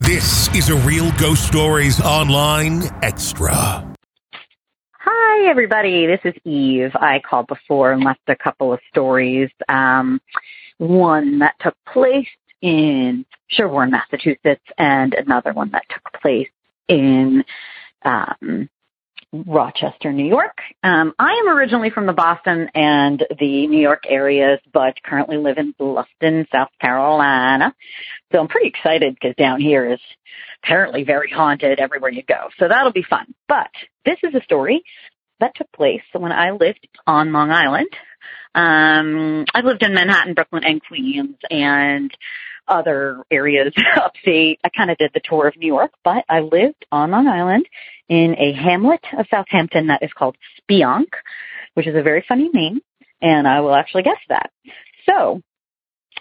This is a Real Ghost Stories Online Extra. Hi, everybody. This is Eve. I called before and left a couple of stories. Um, one that took place in Sherborn, Massachusetts, and another one that took place in um, Rochester, New York. Um, I am originally from the Boston and the New York areas, but currently live in Bluffton, South Carolina. So I'm pretty excited because down here is apparently very haunted everywhere you go. So that'll be fun. But this is a story that took place when I lived on Long Island. Um, I've lived in Manhattan, Brooklyn, and Queens, and other areas upstate. I kind of did the tour of New York, but I lived on Long Island in a hamlet of Southampton that is called Speonk, which is a very funny name, and I will actually guess that. So,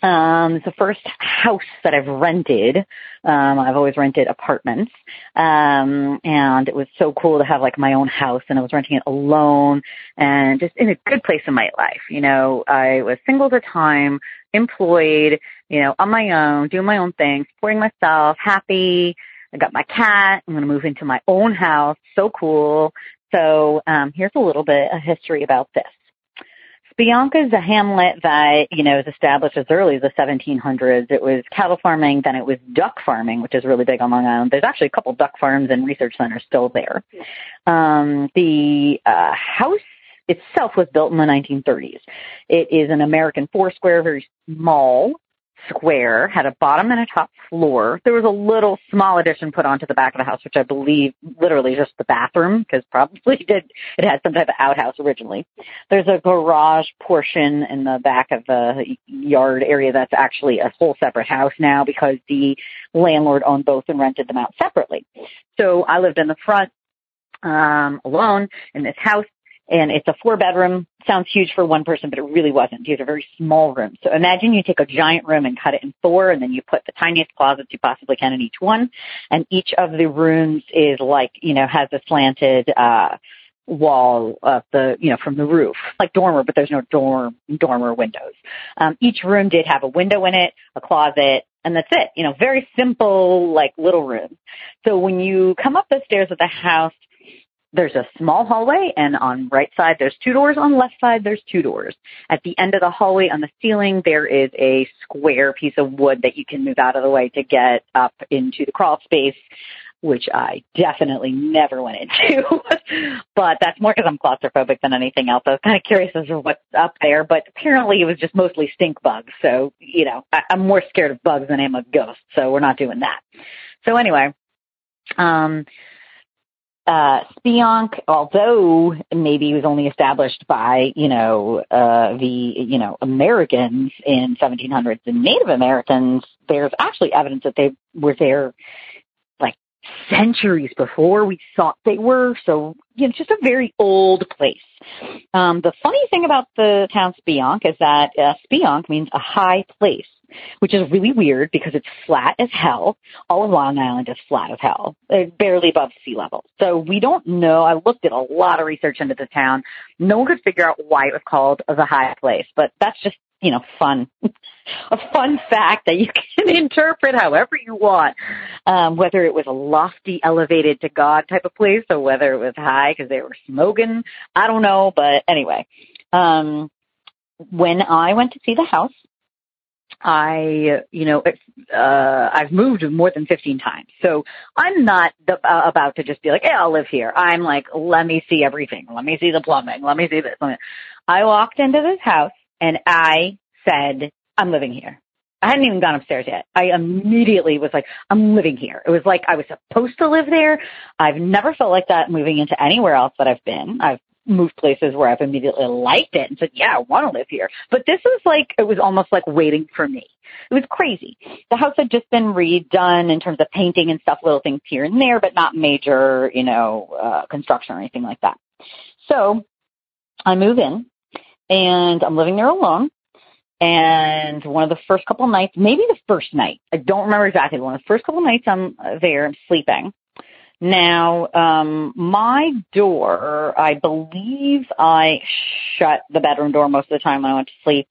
um, it's the first house that I've rented. Um, I've always rented apartments. Um, and it was so cool to have like my own house and I was renting it alone and just in a good place in my life. You know, I was single at the time, employed, you know, on my own, doing my own thing, supporting myself, happy. I got my cat. I'm going to move into my own house. So cool. So, um, here's a little bit of history about this. Spionka is a hamlet that, you know, was established as early as the 1700s. It was cattle farming, then it was duck farming, which is really big on Long Island. There's actually a couple duck farms and research centers still there. Um, the uh, house itself was built in the 1930s. It is an American four square, very small square, had a bottom and a top floor. There was a little small addition put onto the back of the house, which I believe literally just the bathroom, because probably did it had some type of outhouse originally. There's a garage portion in the back of the yard area that's actually a whole separate house now because the landlord owned both and rented them out separately. So I lived in the front um alone in this house and it's a four bedroom. Sounds huge for one person, but it really wasn't. These are very small rooms. So imagine you take a giant room and cut it in four, and then you put the tiniest closets you possibly can in each one. And each of the rooms is like, you know, has a slanted, uh, wall of the, you know, from the roof, like dormer, but there's no dorm, dormer windows. Um, each room did have a window in it, a closet, and that's it. You know, very simple, like little room. So when you come up the stairs of the house, there's a small hallway and on right side there's two doors on left side there's two doors at the end of the hallway on the ceiling there is a square piece of wood that you can move out of the way to get up into the crawl space which I definitely never went into. but that's more because I'm claustrophobic than anything else. I was kind of curious as to what's up there, but apparently it was just mostly stink bugs. So, you know, I, I'm more scared of bugs than I am of ghosts. So we're not doing that. So anyway, um, uh, Speonk, although maybe it was only established by, you know, uh, the, you know, Americans in 1700s and Native Americans, there's actually evidence that they were there like centuries before we thought they were. So, you know, just a very old place. Um, the funny thing about the town Speonk is that uh, Speonk means a high place. Which is really weird because it's flat as hell. All of Long Island is flat as hell, it's barely above sea level. So we don't know. I looked at a lot of research into the town. No one could figure out why it was called the High Place, but that's just you know, fun, a fun fact that you can interpret however you want. Um, whether it was a lofty, elevated to God type of place or whether it was high because they were smoking. I don't know. But anyway, um, when I went to see the house, I, you know, uh, I've moved more than 15 times. So I'm not the, uh, about to just be like, hey, I'll live here. I'm like, let me see everything. Let me see the plumbing. Let me see this. I walked into this house and I said, I'm living here. I hadn't even gone upstairs yet. I immediately was like, I'm living here. It was like I was supposed to live there. I've never felt like that moving into anywhere else that I've been. I've moved places where I've immediately liked it and said, yeah, I want to live here. But this was like, it was almost like waiting for me. It was crazy. The house had just been redone in terms of painting and stuff, little things here and there, but not major, you know, uh, construction or anything like that. So I move in and I'm living there alone. And one of the first couple nights, maybe the first night, I don't remember exactly, one of the first couple nights I'm there, I'm sleeping. Now, um, my door, I believe I shut the bedroom door most of the time when I went to sleep.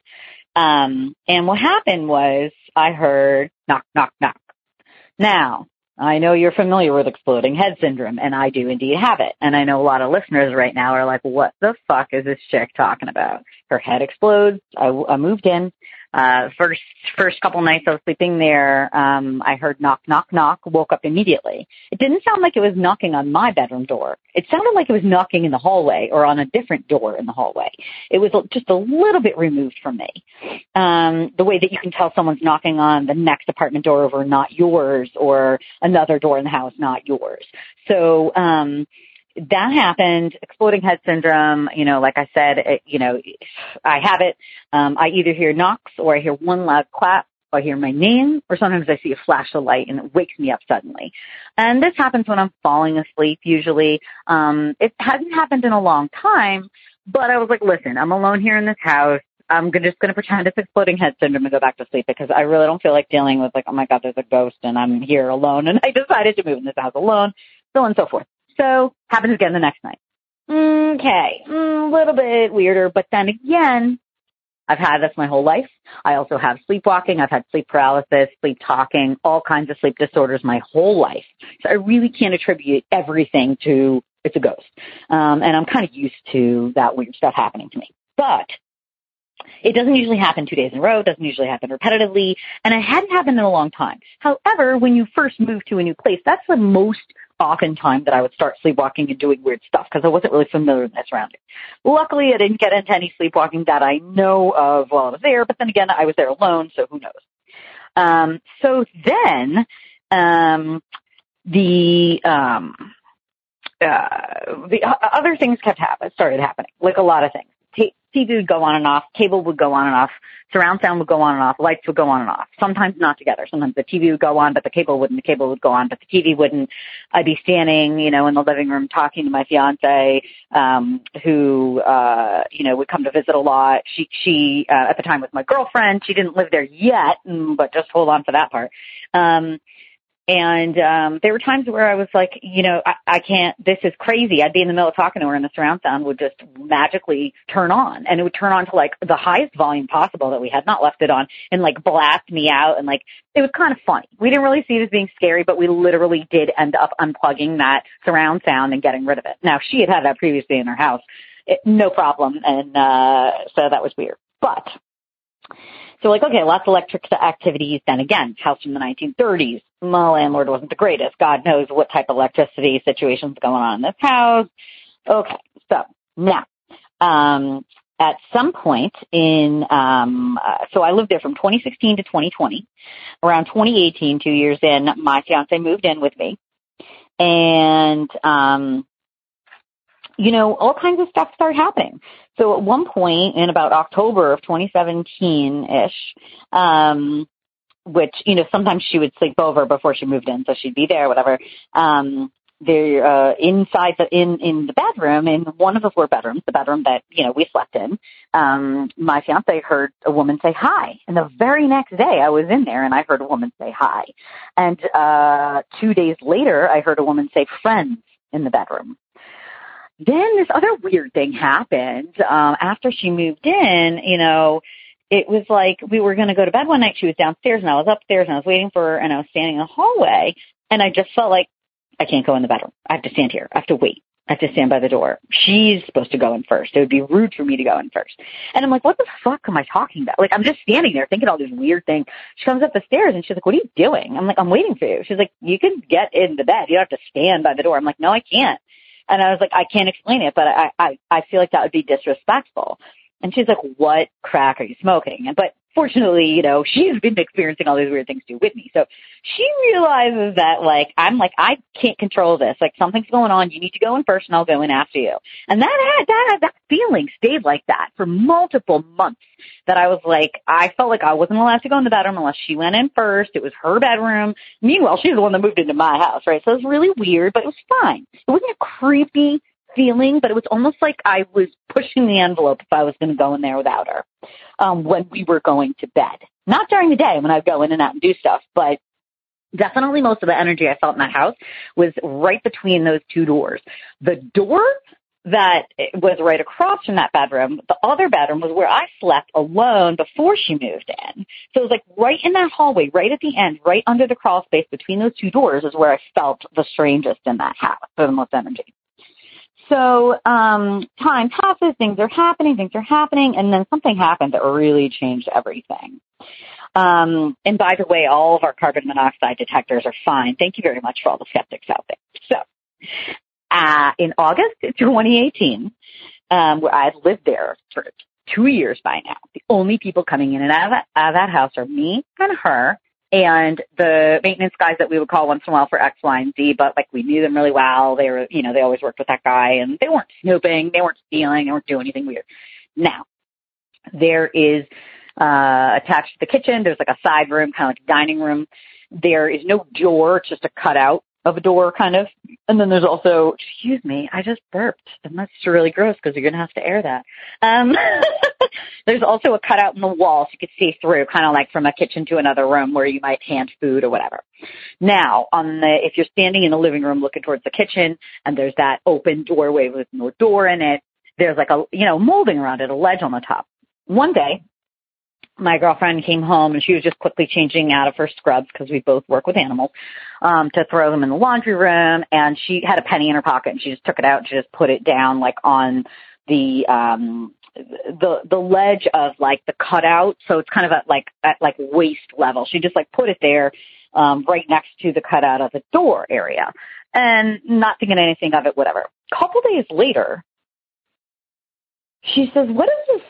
Um, and what happened was I heard knock, knock, knock. Now, I know you're familiar with exploding head syndrome, and I do indeed have it. And I know a lot of listeners right now are like, what the fuck is this chick talking about? Her head explodes. I, I moved in. Uh, first, first couple nights I was sleeping there, um, I heard knock, knock, knock, woke up immediately. It didn't sound like it was knocking on my bedroom door. It sounded like it was knocking in the hallway or on a different door in the hallway. It was just a little bit removed from me. Um, the way that you can tell someone's knocking on the next apartment door over, not yours, or another door in the house, not yours. So, um, that happened, exploding head syndrome, you know, like I said, it, you know, I have it. Um, I either hear knocks or I hear one loud clap or I hear my name or sometimes I see a flash of light and it wakes me up suddenly. And this happens when I'm falling asleep usually. Um, it hasn't happened in a long time, but I was like, listen, I'm alone here in this house. I'm just going to pretend it's exploding head syndrome and go back to sleep because I really don't feel like dealing with like, oh my God, there's a ghost and I'm here alone. And I decided to move in this house alone, so on and so forth. So happens again the next night. Okay, a mm, little bit weirder, but then again, I've had this my whole life. I also have sleepwalking. I've had sleep paralysis, sleep talking, all kinds of sleep disorders my whole life. So I really can't attribute everything to it's a ghost. Um, and I'm kind of used to that weird stuff happening to me. But it doesn't usually happen two days in a row. It doesn't usually happen repetitively. And it hadn't happened in a long time. However, when you first move to a new place, that's the most often time that I would start sleepwalking and doing weird stuff because I wasn't really familiar with my surroundings. Luckily, I didn't get into any sleepwalking that I know of while I was there, but then again, I was there alone, so who knows. Um, so then, um, the, um, uh, the other things kept happening, started happening, like a lot of things. TV would go on and off, cable would go on and off, surround sound would go on and off, lights would go on and off. Sometimes not together. Sometimes the TV would go on, but the cable wouldn't. The cable would go on, but the TV wouldn't. I'd be standing, you know, in the living room talking to my fiance, um, who, uh, you know, would come to visit a lot. She, she, uh, at the time was my girlfriend. She didn't live there yet, mm, but just hold on for that part. Um, and um, there were times where I was like, you know, I, I can't. This is crazy. I'd be in the middle of talking to her, and the surround sound would just magically turn on, and it would turn on to like the highest volume possible that we had not left it on, and like blast me out, and like it was kind of funny. We didn't really see it as being scary, but we literally did end up unplugging that surround sound and getting rid of it. Now she had had that previously in her house, it, no problem, and uh, so that was weird, but. So like, okay, lots of electric activities. Then again, house from the 1930s. My landlord wasn't the greatest. God knows what type of electricity situations going on in this house. Okay, so now, um, at some point in, um, uh, so I lived there from 2016 to 2020. Around 2018, two years in, my fiance moved in with me, and um, you know, all kinds of stuff started happening. So at one point in about October of 2017-ish, um, which, you know, sometimes she would sleep over before she moved in, so she'd be there, whatever. Um, they're uh, inside the in in the bedroom in one of the four bedrooms, the bedroom that you know we slept in. Um, my fiance heard a woman say hi, and the very next day I was in there and I heard a woman say hi, and uh, two days later I heard a woman say friends in the bedroom. Then this other weird thing happened um, after she moved in. You know, it was like we were going to go to bed one night. She was downstairs and I was upstairs and I was waiting for her and I was standing in the hallway and I just felt like I can't go in the bedroom. I have to stand here. I have to wait. I have to stand by the door. She's supposed to go in first. It would be rude for me to go in first. And I'm like, what the fuck am I talking about? Like, I'm just standing there thinking all these weird things. She comes up the stairs and she's like, what are you doing? I'm like, I'm waiting for you. She's like, you can get in the bed. You don't have to stand by the door. I'm like, no, I can't. And I was like, I can't explain it, but I, I, I feel like that would be disrespectful. And she's like, what crack are you smoking? And, but fortunately, you know, she's been experiencing all these weird things too with me. So she realizes that like, I'm like, I can't control this. Like something's going on. You need to go in first and I'll go in after you. And that had, that, that feeling stayed like that for multiple months that I was like, I felt like I wasn't allowed to go in the bedroom unless she went in first. It was her bedroom. Meanwhile, she's the one that moved into my house, right? So it was really weird, but it was fine. It wasn't a creepy feeling, but it was almost like I was pushing the envelope if I was going to go in there without her um, when we were going to bed. Not during the day when I'd go in and out and do stuff, but definitely most of the energy I felt in that house was right between those two doors. The door that was right across from that bedroom. The other bedroom was where I slept alone before she moved in. So it was like right in that hallway, right at the end, right under the crawl space between those two doors is where I felt the strangest in that house the most energy. So um, time passes, things are happening, things are happening, and then something happened that really changed everything. Um, and by the way, all of our carbon monoxide detectors are fine. Thank you very much for all the skeptics out there. So, uh, in August 2018, um, where I've lived there for two years by now, the only people coming in and out of that, out of that house are me and her and the maintenance guys that we would call once in a while for X, Y, and Z, but like we knew them really well. They were, you know, they always worked with that guy and they weren't snooping, they weren't stealing, they weren't doing anything weird. Now, there is, uh, attached to the kitchen, there's like a side room, kind of like a dining room. There is no door, it's just a cutout of a door kind of. And then there's also, excuse me, I just burped and that's really gross because you're going to have to air that. Um, there's also a cutout in the wall so you could see through kind of like from a kitchen to another room where you might hand food or whatever. Now on the, if you're standing in the living room looking towards the kitchen and there's that open doorway with no door in it, there's like a, you know, molding around it, a ledge on the top. One day my girlfriend came home and she was just quickly changing out of her scrubs because we both work with animals um to throw them in the laundry room and she had a penny in her pocket and she just took it out and she just put it down like on the um the the ledge of like the cutout so it's kind of at like at like waist level she just like put it there um right next to the cutout of the door area and not thinking anything of it whatever couple days later she says what is this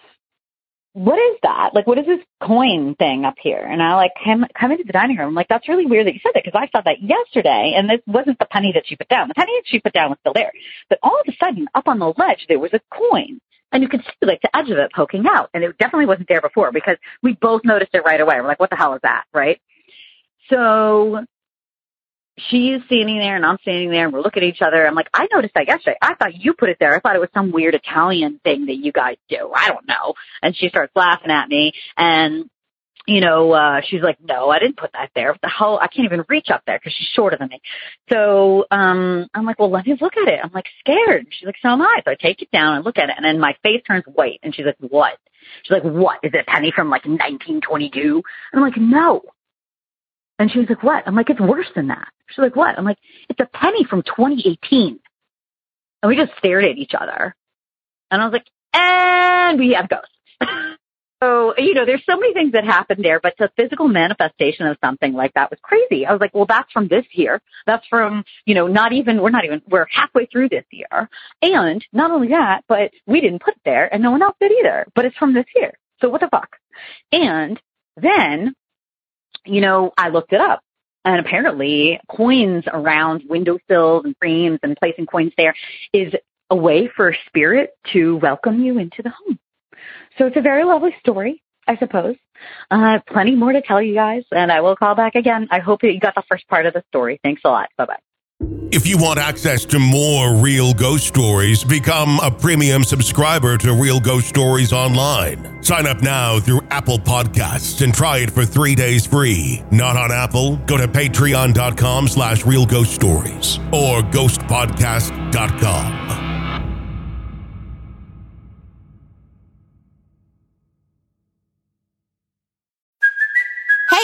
what is that? Like, what is this coin thing up here? And I like come, come into the dining room. I'm like, that's really weird that you said that because I saw that yesterday and this wasn't the penny that she put down. The penny that she put down was still there. But all of a sudden, up on the ledge, there was a coin. And you could see like the edge of it poking out. And it definitely wasn't there before because we both noticed it right away. We're like, what the hell is that? Right? So she's standing there and I'm standing there and we're looking at each other. I'm like, I noticed that yesterday. I thought you put it there. I thought it was some weird Italian thing that you guys do. I don't know. And she starts laughing at me and you know, uh, she's like, no, I didn't put that there. The hell? I can't even reach up there because she's shorter than me. So, um, I'm like, well, let me look at it. I'm like scared. And She's like, so am I. So I take it down and look at it and then my face turns white and she's like, what? She's like, what? Is it a penny from like 1922? And I'm like, no. And she was like, what? I'm like, it's worse than that. She's like, what? I'm like, it's a penny from 2018. And we just stared at each other. And I was like, and we have ghosts. so, you know, there's so many things that happened there, but the physical manifestation of something like that was crazy. I was like, well, that's from this year. That's from, you know, not even, we're not even, we're halfway through this year. And not only that, but we didn't put it there and no one else did either, but it's from this year. So what the fuck? And then you know, I looked it up. And apparently coins around windowsills and frames and placing coins there is a way for spirit to welcome you into the home. So it's a very lovely story, I suppose. Uh, plenty more to tell you guys, and I will call back again. I hope that you got the first part of the story. Thanks a lot. Bye bye. If you want access to more real ghost stories, become a premium subscriber to Real Ghost Stories Online. Sign up now through Apple Podcasts and try it for three days free. Not on Apple? Go to patreon.com slash real ghost stories or ghostpodcast.com.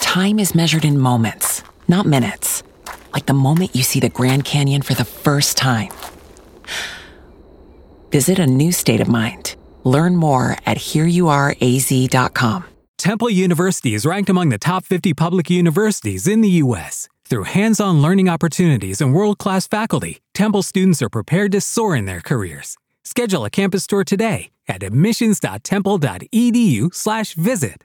time is measured in moments, not minutes. Like the moment you see the Grand Canyon for the first time. Visit a new state of mind. Learn more at hereyouareaz.com. Temple University is ranked among the top 50 public universities in the U.S. Through hands on learning opportunities and world class faculty, Temple students are prepared to soar in their careers. Schedule a campus tour today at admissions.temple.edu/slash visit.